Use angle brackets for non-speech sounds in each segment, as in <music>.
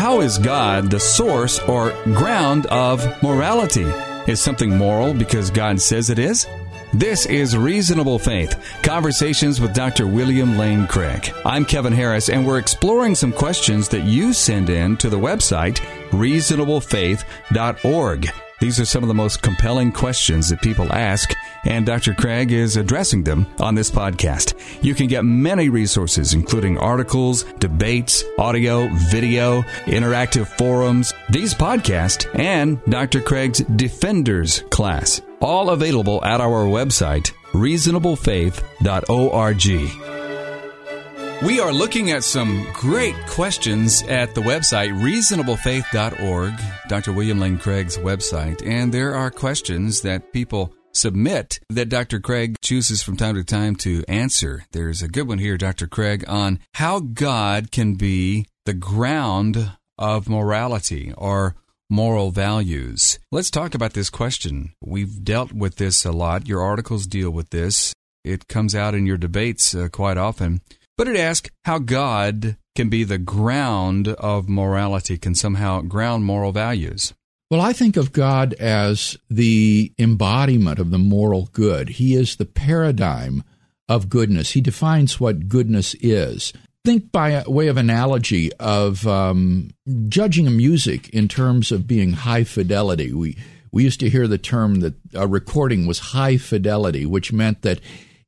How is God the source or ground of morality? Is something moral because God says it is? This is Reasonable Faith Conversations with Dr. William Lane Craig. I'm Kevin Harris, and we're exploring some questions that you send in to the website reasonablefaith.org. These are some of the most compelling questions that people ask, and Dr. Craig is addressing them on this podcast. You can get many resources, including articles, debates, audio, video, interactive forums, these podcasts, and Dr. Craig's Defenders class, all available at our website, reasonablefaith.org. We are looking at some great questions at the website reasonablefaith.org, Dr. William Lane Craig's website, and there are questions that people submit that Dr. Craig chooses from time to time to answer. There's a good one here, Dr. Craig, on how God can be the ground of morality or moral values. Let's talk about this question. We've dealt with this a lot. Your articles deal with this. It comes out in your debates uh, quite often. But it asks how God can be the ground of morality, can somehow ground moral values. Well, I think of God as the embodiment of the moral good. He is the paradigm of goodness. He defines what goodness is. Think by way of analogy of um, judging music in terms of being high fidelity. We we used to hear the term that a recording was high fidelity, which meant that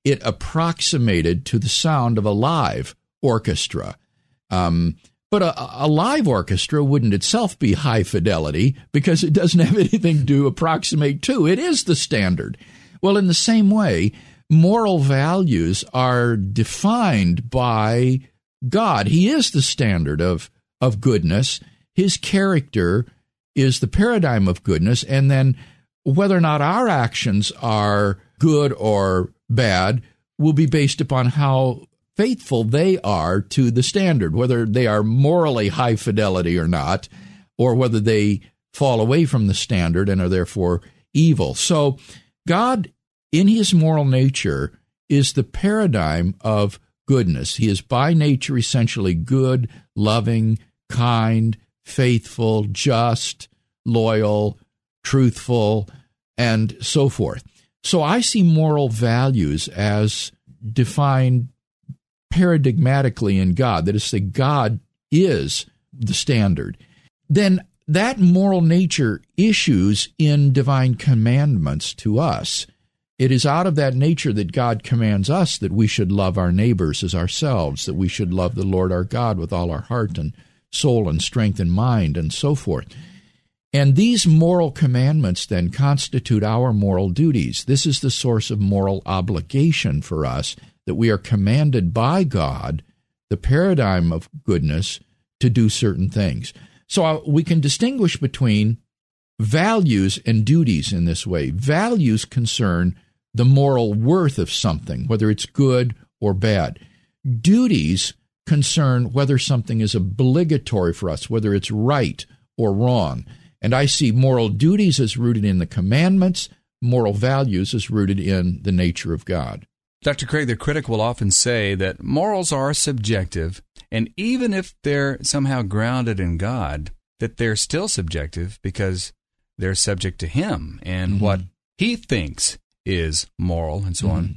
it approximated to the sound of a live orchestra. Um, but a, a, live orchestra wouldn't itself be high fidelity because it doesn't have <laughs> anything to approximate to. It is the standard. Well, in the same way, moral values are defined by God. He is the standard of, of goodness. His character is the paradigm of goodness. And then whether or not our actions are good or bad will be based upon how faithful they are to the standard, whether they are morally high fidelity or not, or whether they fall away from the standard and are therefore evil. So, God, in his moral nature, is the paradigm of goodness. He is by nature essentially good, loving, kind, faithful, just, loyal, truthful, and so forth. So I see moral values as defined paradigmatically in God, that is, that God is the standard. Then that moral nature issues in divine commandments to us. It is out of that nature that God commands us that we should love our neighbors as ourselves, that we should love the Lord our God with all our heart and soul and strength and mind, and so forth. And these moral commandments then constitute our moral duties. This is the source of moral obligation for us that we are commanded by God, the paradigm of goodness, to do certain things. So uh, we can distinguish between values and duties in this way. Values concern the moral worth of something, whether it's good or bad. Duties concern whether something is obligatory for us, whether it's right or wrong. And I see moral duties as rooted in the commandments, moral values as rooted in the nature of God. Dr. Craig, the critic will often say that morals are subjective, and even if they're somehow grounded in God, that they're still subjective because they're subject to Him and mm-hmm. what He thinks is moral and so mm-hmm. on.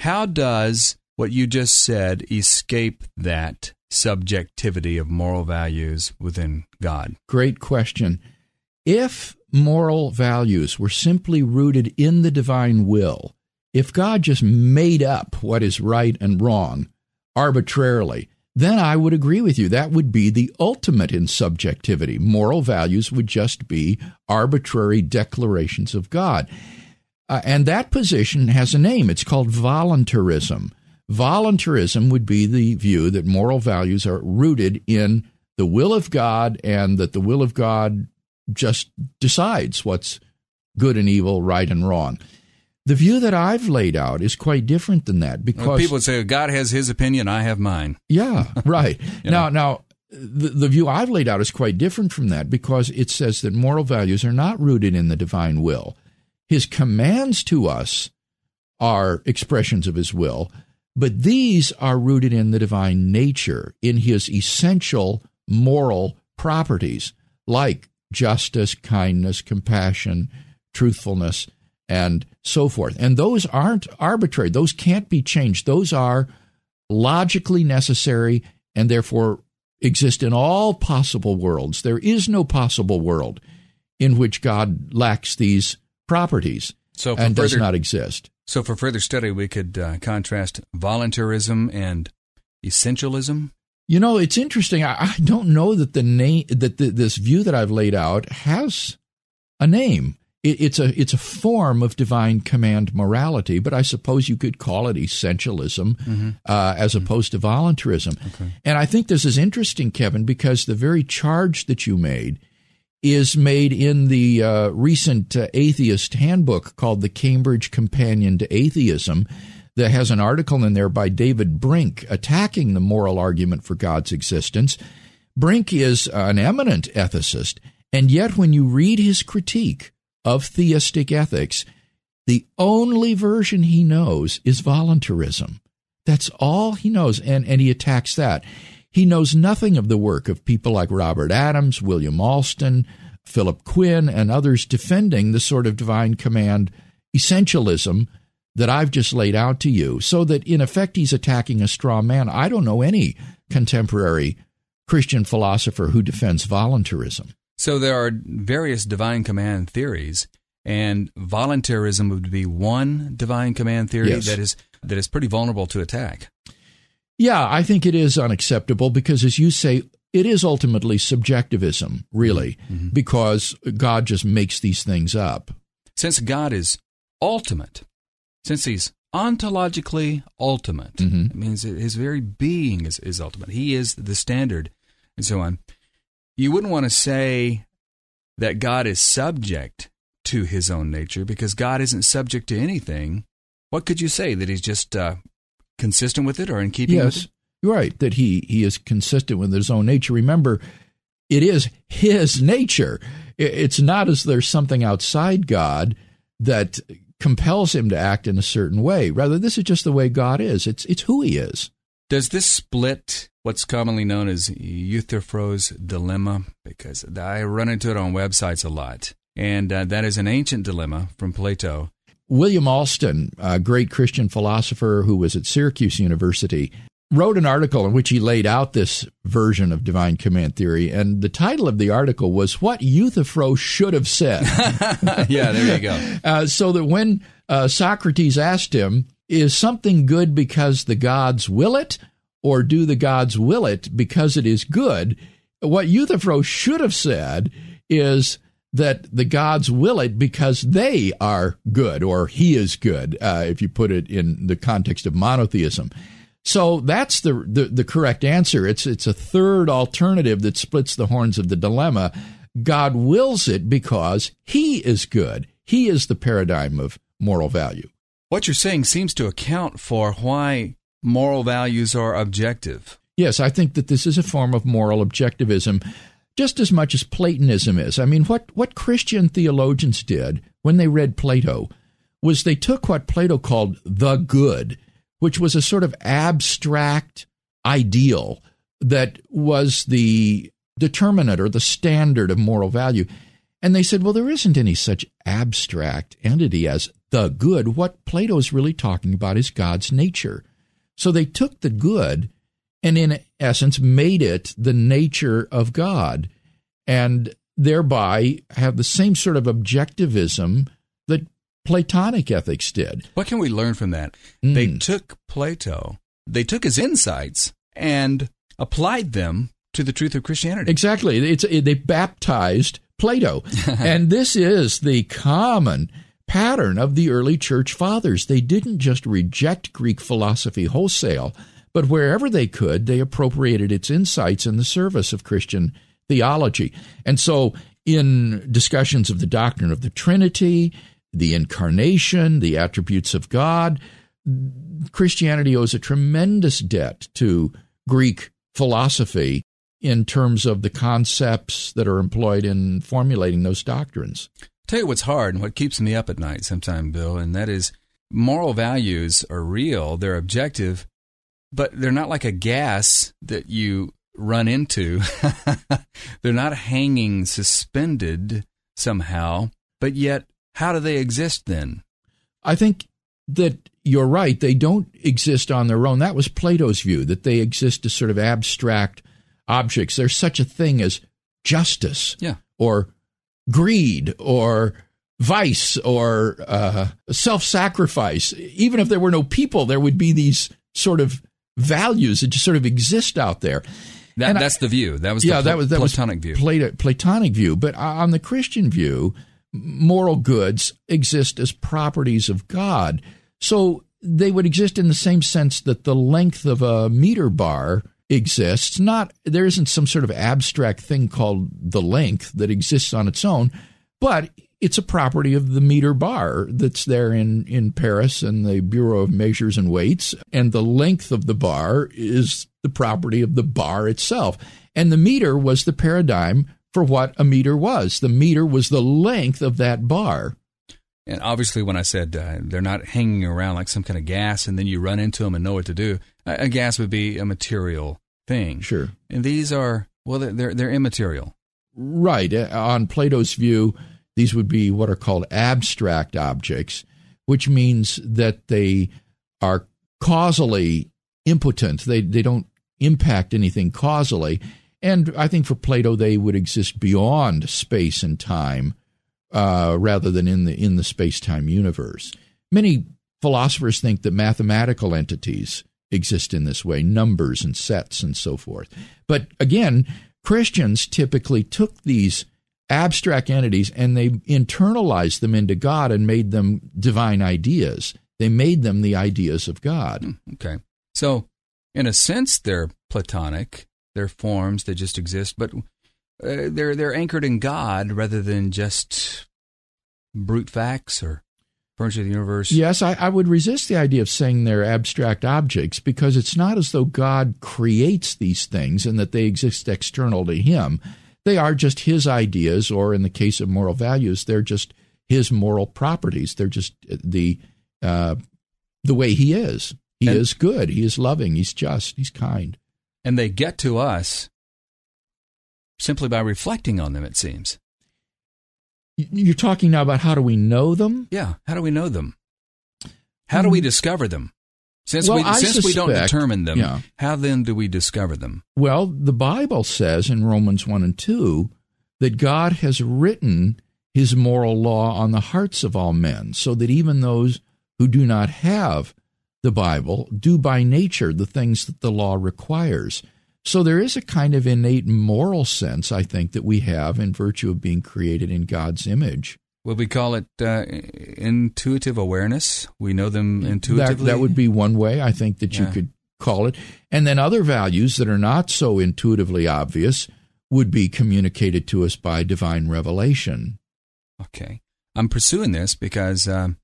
How does what you just said escape that subjectivity of moral values within God? Great question. If moral values were simply rooted in the divine will, if God just made up what is right and wrong arbitrarily, then I would agree with you. That would be the ultimate in subjectivity. Moral values would just be arbitrary declarations of God. Uh, and that position has a name. It's called voluntarism. Voluntarism would be the view that moral values are rooted in the will of God and that the will of God just decides what's good and evil, right and wrong. The view that I've laid out is quite different than that because well, people say God has his opinion, I have mine. Yeah, <laughs> right. now, know? now the, the view I've laid out is quite different from that because it says that moral values are not rooted in the divine will. His commands to us are expressions of his will, but these are rooted in the divine nature, in his essential moral properties like justice, kindness, compassion, truthfulness, and so forth. And those aren't arbitrary. Those can't be changed. Those are logically necessary and therefore exist in all possible worlds. There is no possible world in which God lacks these properties so and further, does not exist. So, for further study, we could uh, contrast voluntarism and essentialism. You know, it's interesting. I, I don't know that the name that the, this view that I've laid out has a name. It, it's a it's a form of divine command morality, but I suppose you could call it essentialism mm-hmm. uh, as mm-hmm. opposed to voluntarism. Okay. And I think this is interesting, Kevin, because the very charge that you made is made in the uh, recent uh, atheist handbook called the Cambridge Companion to Atheism that has an article in there by David Brink attacking the moral argument for God's existence. Brink is an eminent ethicist, and yet when you read his critique of theistic ethics, the only version he knows is voluntarism. That's all he knows, and, and he attacks that. He knows nothing of the work of people like Robert Adams, William Alston, Philip Quinn, and others defending the sort of divine command essentialism that I've just laid out to you, so that in effect he's attacking a straw man. I don't know any contemporary Christian philosopher who defends voluntarism. So there are various divine command theories, and voluntarism would be one divine command theory yes. that is that is pretty vulnerable to attack. Yeah, I think it is unacceptable because, as you say, it is ultimately subjectivism, really, mm-hmm. because God just makes these things up. Since God is ultimate, since he's ontologically ultimate, mm-hmm. it means his very being is, is ultimate. He is the standard, and so on. You wouldn't want to say that God is subject to his own nature because God isn't subject to anything. What could you say? That he's just uh, consistent with it or in keeping yes, with it? You're right, that he, he is consistent with his own nature. Remember, it is his nature. It's not as there's something outside God that compels him to act in a certain way. Rather, this is just the way God is. It's it's who he is. Does this split what's commonly known as Euthyphro's dilemma? Because I run into it on websites a lot, and uh, that is an ancient dilemma from Plato. William Alston, a great Christian philosopher who was at Syracuse University, wrote an article in which he laid out this version of divine command theory, and the title of the article was "What Euthyphro Should Have Said." <laughs> yeah, there you go. <laughs> Uh, so that when uh, Socrates asked him, "Is something good because the gods will it, or do the gods will it because it is good?" What Euthyphro should have said is that the gods will it because they are good, or he is good, uh, if you put it in the context of monotheism. So that's the, the, the correct answer. It's it's a third alternative that splits the horns of the dilemma. God wills it because He is good. He is the paradigm of moral value. What you're saying seems to account for why moral values are objective. Yes, I think that this is a form of moral objectivism just as much as Platonism is. I mean, what, what Christian theologians did when they read Plato was they took what Plato called the good which was a sort of abstract ideal that was the determinant or the standard of moral value. And they said, well, there isn't any such abstract entity as the good. What Plato is really talking about is God's nature. So they took the good and, in essence, made it the nature of God, and thereby have the same sort of objectivism Platonic ethics did. What can we learn from that? Mm. They took Plato, they took his insights and applied them to the truth of Christianity. Exactly. It's, it, they baptized Plato. <laughs> and this is the common pattern of the early church fathers. They didn't just reject Greek philosophy wholesale, but wherever they could, they appropriated its insights in the service of Christian theology. And so, in discussions of the doctrine of the Trinity, the incarnation, the attributes of God. Christianity owes a tremendous debt to Greek philosophy in terms of the concepts that are employed in formulating those doctrines. tell you what's hard and what keeps me up at night sometimes, Bill, and that is moral values are real, they're objective, but they're not like a gas that you run into. <laughs> they're not hanging suspended somehow, but yet, how do they exist then? I think that you're right. They don't exist on their own. That was Plato's view, that they exist as sort of abstract objects. There's such a thing as justice yeah. or greed or vice or uh, self sacrifice. Even if there were no people, there would be these sort of values that just sort of exist out there. That, that's I, the view. That was yeah, that was that Platonic was view. Platonic view. But on the Christian view, moral goods exist as properties of God. So they would exist in the same sense that the length of a meter bar exists. Not there isn't some sort of abstract thing called the length that exists on its own, but it's a property of the meter bar that's there in, in Paris and the Bureau of Measures and Weights. And the length of the bar is the property of the bar itself. And the meter was the paradigm for what a meter was. The meter was the length of that bar. And obviously, when I said uh, they're not hanging around like some kind of gas and then you run into them and know what to do, a gas would be a material thing. Sure. And these are, well, they're, they're immaterial. Right. Uh, on Plato's view, these would be what are called abstract objects, which means that they are causally impotent. They, they don't impact anything causally. And I think for Plato, they would exist beyond space and time uh, rather than in the, in the space time universe. Many philosophers think that mathematical entities exist in this way, numbers and sets and so forth. But again, Christians typically took these abstract entities and they internalized them into God and made them divine ideas. They made them the ideas of God. Hmm, okay. So, in a sense, they're Platonic. They're forms that just exist, but uh, they're they're anchored in God rather than just brute facts or furniture of the universe. Yes, I, I would resist the idea of saying they're abstract objects because it's not as though God creates these things and that they exist external to Him. They are just his ideas, or in the case of moral values, they're just his moral properties. They're just the uh, the way he is. He and, is good. He is loving. He's just. He's kind. And they get to us simply by reflecting on them. It seems. You're talking now about how do we know them? Yeah. How do we know them? How do we hmm. discover them? Since well, we since suspect, we don't determine them, yeah. how then do we discover them? Well, the Bible says in Romans 1 and 2 that God has written his moral law on the hearts of all men, so that even those who do not have the Bible do by nature the things that the law requires. So there is a kind of innate moral sense, I think, that we have in virtue of being created in God's image. Would we call it uh, intuitive awareness? We know them intuitively. That, that would be one way I think that yeah. you could call it. And then other values that are not so intuitively obvious would be communicated to us by divine revelation. Okay. I'm pursuing this because um,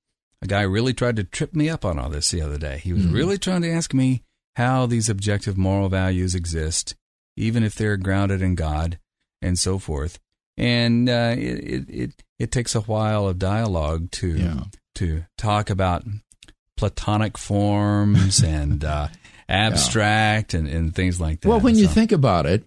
a guy really tried to trip me up on all this the other day. He was mm-hmm. really trying to ask me how these objective moral values exist, even if they're grounded in God and so forth and uh, it, it it takes a while of dialogue to yeah. to talk about platonic forms <laughs> and uh, abstract yeah. and, and things like that. Well, when so. you think about it,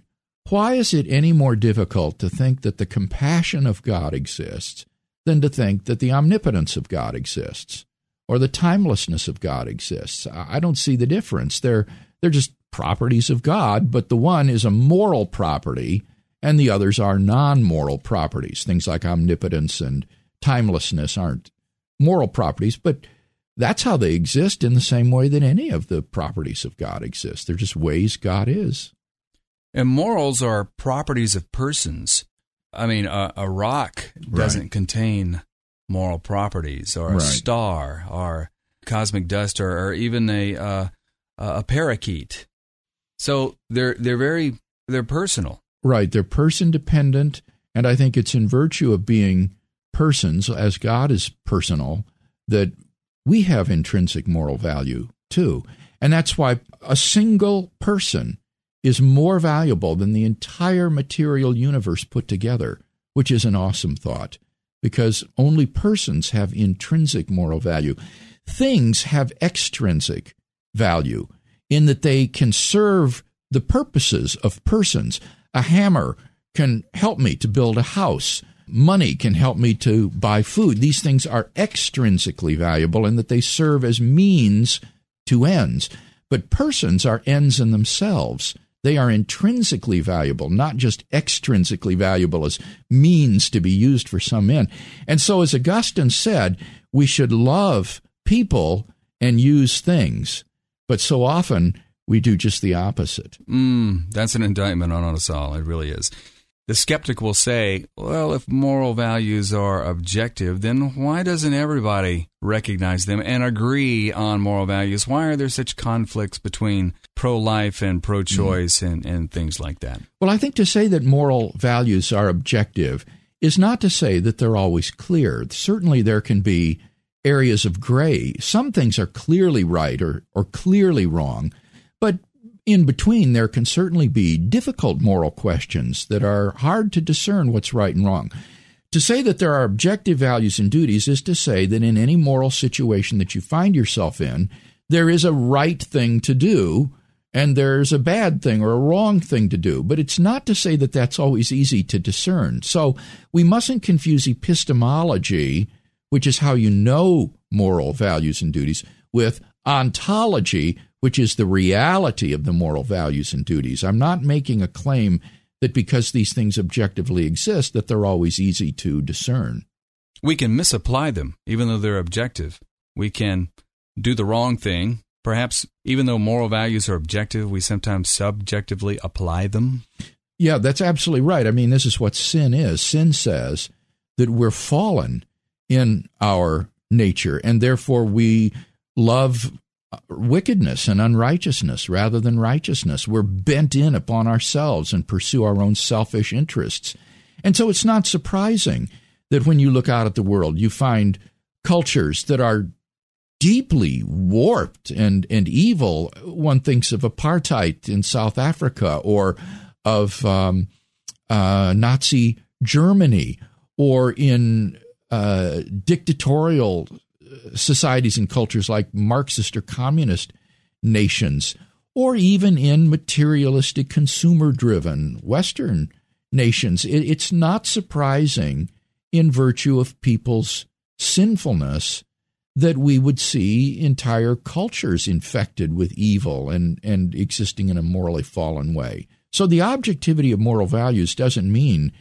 why is it any more difficult to think that the compassion of God exists than to think that the omnipotence of God exists or the timelessness of God exists? I don't see the difference. They're they're just properties of God, but the one is a moral property and the others are non moral properties. Things like omnipotence and timelessness aren't moral properties, but that's how they exist in the same way that any of the properties of God exist. They're just ways God is. And morals are properties of persons. I mean, a, a rock doesn't right. contain moral properties, or a right. star, or cosmic dust, or, or even a uh, a parakeet. So they're they're very they're personal. Right. They're person dependent. And I think it's in virtue of being persons, as God is personal, that we have intrinsic moral value too. And that's why a single person is more valuable than the entire material universe put together, which is an awesome thought because only persons have intrinsic moral value. Things have extrinsic value in that they can serve the purposes of persons. A hammer can help me to build a house. Money can help me to buy food. These things are extrinsically valuable in that they serve as means to ends. But persons are ends in themselves. They are intrinsically valuable, not just extrinsically valuable as means to be used for some end. And so, as Augustine said, we should love people and use things. But so often we do just the opposite. Mm, that's an indictment on us all. It really is. The skeptic will say, well, if moral values are objective, then why doesn't everybody recognize them and agree on moral values? Why are there such conflicts between pro life and pro choice mm. and, and things like that? Well, I think to say that moral values are objective is not to say that they're always clear. Certainly, there can be areas of gray. Some things are clearly right or, or clearly wrong, but in between, there can certainly be difficult moral questions that are hard to discern what's right and wrong. To say that there are objective values and duties is to say that in any moral situation that you find yourself in, there is a right thing to do and there's a bad thing or a wrong thing to do. But it's not to say that that's always easy to discern. So we mustn't confuse epistemology, which is how you know moral values and duties, with ontology, which is the reality of the moral values and duties. I'm not making a claim that because these things objectively exist that they're always easy to discern. We can misapply them even though they're objective. We can do the wrong thing. Perhaps even though moral values are objective, we sometimes subjectively apply them. Yeah, that's absolutely right. I mean, this is what sin is. Sin says that we're fallen in our nature and therefore we love wickedness and unrighteousness rather than righteousness. We're bent in upon ourselves and pursue our own selfish interests. And so it's not surprising that when you look out at the world, you find cultures that are deeply warped and, and evil. One thinks of apartheid in South Africa or of um, uh, Nazi Germany or in uh, dictatorial societies and cultures like Marxist or communist nations, or even in materialistic, consumer driven Western nations. It, it's not surprising, in virtue of people's sinfulness, that we would see entire cultures infected with evil and, and existing in a morally fallen way. So the objectivity of moral values doesn't mean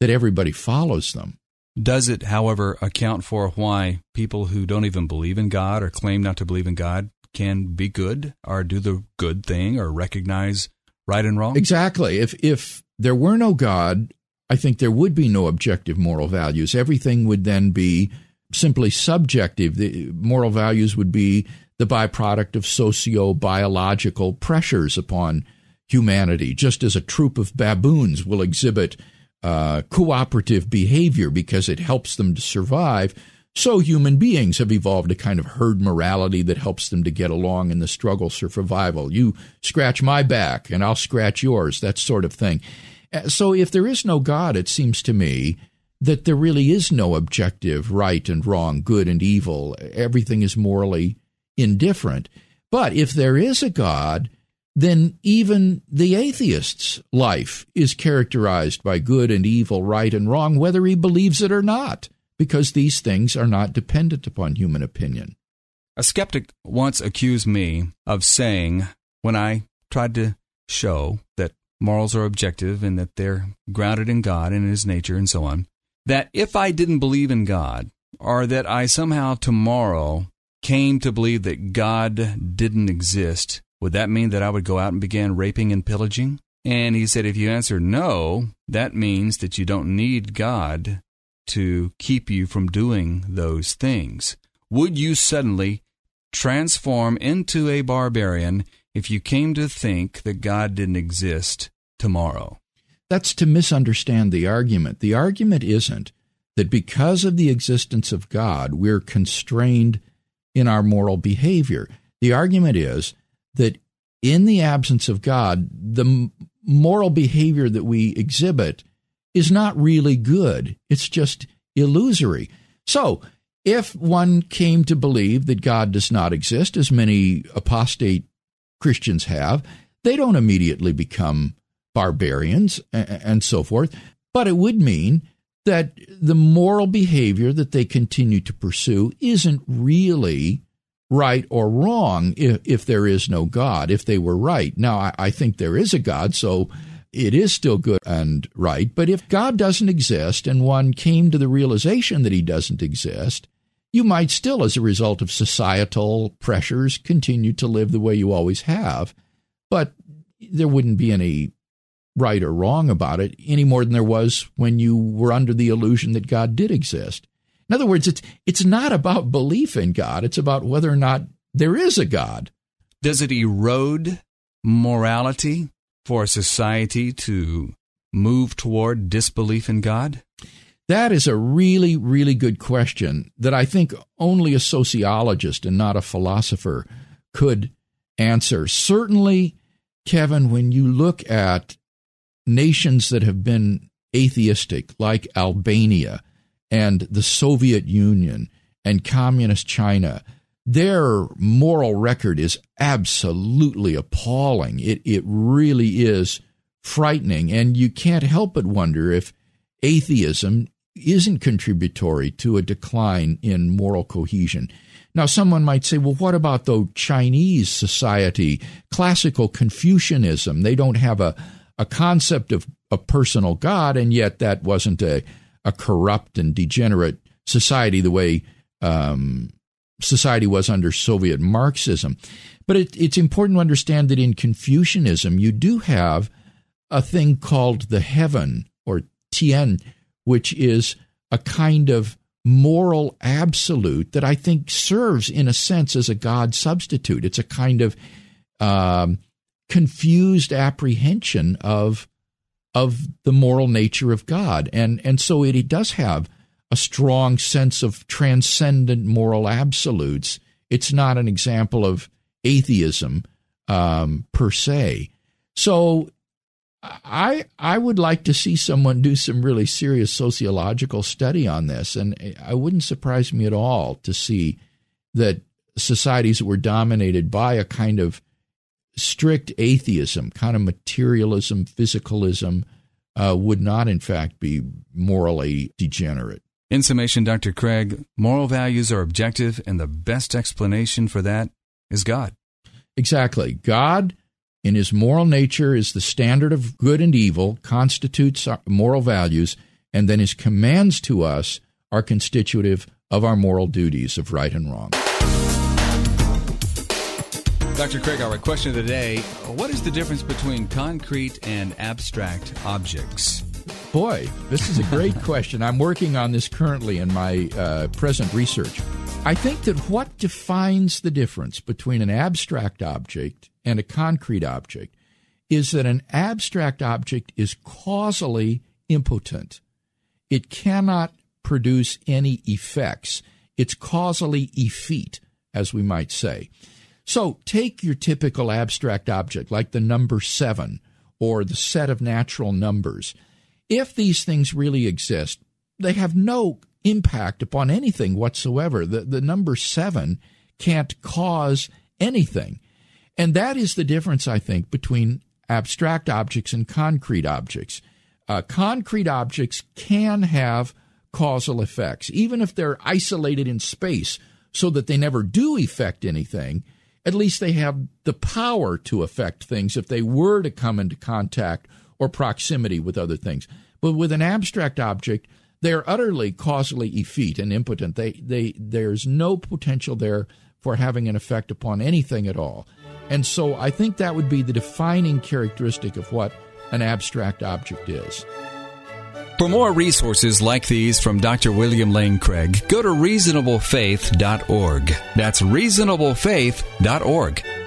that everybody follows them. Does it, however, account for why people who don't even believe in God or claim not to believe in God can be good or do the good thing or recognize right and wrong? Exactly. If if there were no God, I think there would be no objective moral values. Everything would then be simply subjective. The moral values would be the byproduct of socio biological pressures upon humanity, just as a troop of baboons will exhibit uh, cooperative behavior because it helps them to survive. So human beings have evolved a kind of herd morality that helps them to get along in the struggle for survival. You scratch my back and I'll scratch yours, that sort of thing. Uh, so if there is no God, it seems to me that there really is no objective right and wrong, good and evil. Everything is morally indifferent. But if there is a God, then even the atheist's life is characterized by good and evil, right and wrong, whether he believes it or not, because these things are not dependent upon human opinion. A skeptic once accused me of saying, when I tried to show that morals are objective and that they're grounded in God and in His nature and so on, that if I didn't believe in God, or that I somehow tomorrow came to believe that God didn't exist, would that mean that I would go out and begin raping and pillaging? And he said, if you answer no, that means that you don't need God to keep you from doing those things. Would you suddenly transform into a barbarian if you came to think that God didn't exist tomorrow? That's to misunderstand the argument. The argument isn't that because of the existence of God, we're constrained in our moral behavior. The argument is that in the absence of God, the moral behavior that we exhibit is not really good. It's just illusory. So, if one came to believe that God does not exist, as many apostate Christians have, they don't immediately become barbarians and so forth. But it would mean that the moral behavior that they continue to pursue isn't really right or wrong if, if there is no God, if they were right. Now, I, I think there is a God, so it is still good and right. But if God doesn't exist and one came to the realization that he doesn't exist, you might still, as a result of societal pressures, continue to live the way you always have. But there wouldn't be any right or wrong about it any more than there was when you were under the illusion that God did exist. In other words, it's it's not about belief in God, it's about whether or not there is a God. Does it erode morality for a society to move toward disbelief in God? That is a really, really good question that I think only a sociologist and not a philosopher could answer. Certainly, Kevin, when you look at nations that have been atheistic, like Albania and the Soviet Union and Communist China, their moral record is absolutely appalling. It, it really is frightening. And you can't help but wonder if atheism isn't contributory to a decline in moral cohesion. Now, someone might say, well, what about the Chinese society, classical Confucianism? They don't have a, a concept of a personal God, and yet that wasn't a, a corrupt and degenerate society the way um, society was under Soviet Marxism. But it, it's important to understand that in Confucianism, you do have a thing called the heaven or Tian, which is a kind of moral absolute that I think serves, in a sense, as a God substitute. It's a kind of um, confused apprehension of of the moral nature of God, and and so it, it does have a strong sense of transcendent moral absolutes. It's not an example of atheism um, per se. So I I would like to see someone do some really serious sociological study on this, and it wouldn't surprise me at all to see that societies that were dominated by a kind of strict atheism, kind of materialism, physicalism, uh, would not in fact be morally degenerate. In summation, Dr. Craig, moral values are objective, and the best explanation for that is God. Exactly. God in his moral nature is the standard of good and evil, constitutes moral values, and then his commands to us are constitutive of our moral duties of right and wrong. Dr. Craig, our question of the day What is the difference between concrete and abstract objects? Boy, this is a great <laughs> question. I'm working on this currently in my uh, present research. I think that what defines the difference between an abstract object and a concrete object is that an abstract object is causally impotent. It cannot produce any effects. It's causally effete, as we might say. So take your typical abstract object like the number seven or the set of natural numbers. If these things really exist, they have no impact upon anything whatsoever. The, the number seven can't cause anything. And that is the difference, I think, between abstract objects and concrete objects. Uh, concrete objects can have causal effects, even if they're isolated in space so that they never do affect anything. At least they have the power to affect things if they were to come into contact or proximity with other things. But with an abstract object, they're utterly causally effete and impotent. They, they, there's no potential there for having an effect upon anything at all. And so I think that would be the defining characteristic of what an abstract object is. For more resources like these from Dr. William Lane Craig, go to reasonablefaith.org. That's reasonablefaith.org.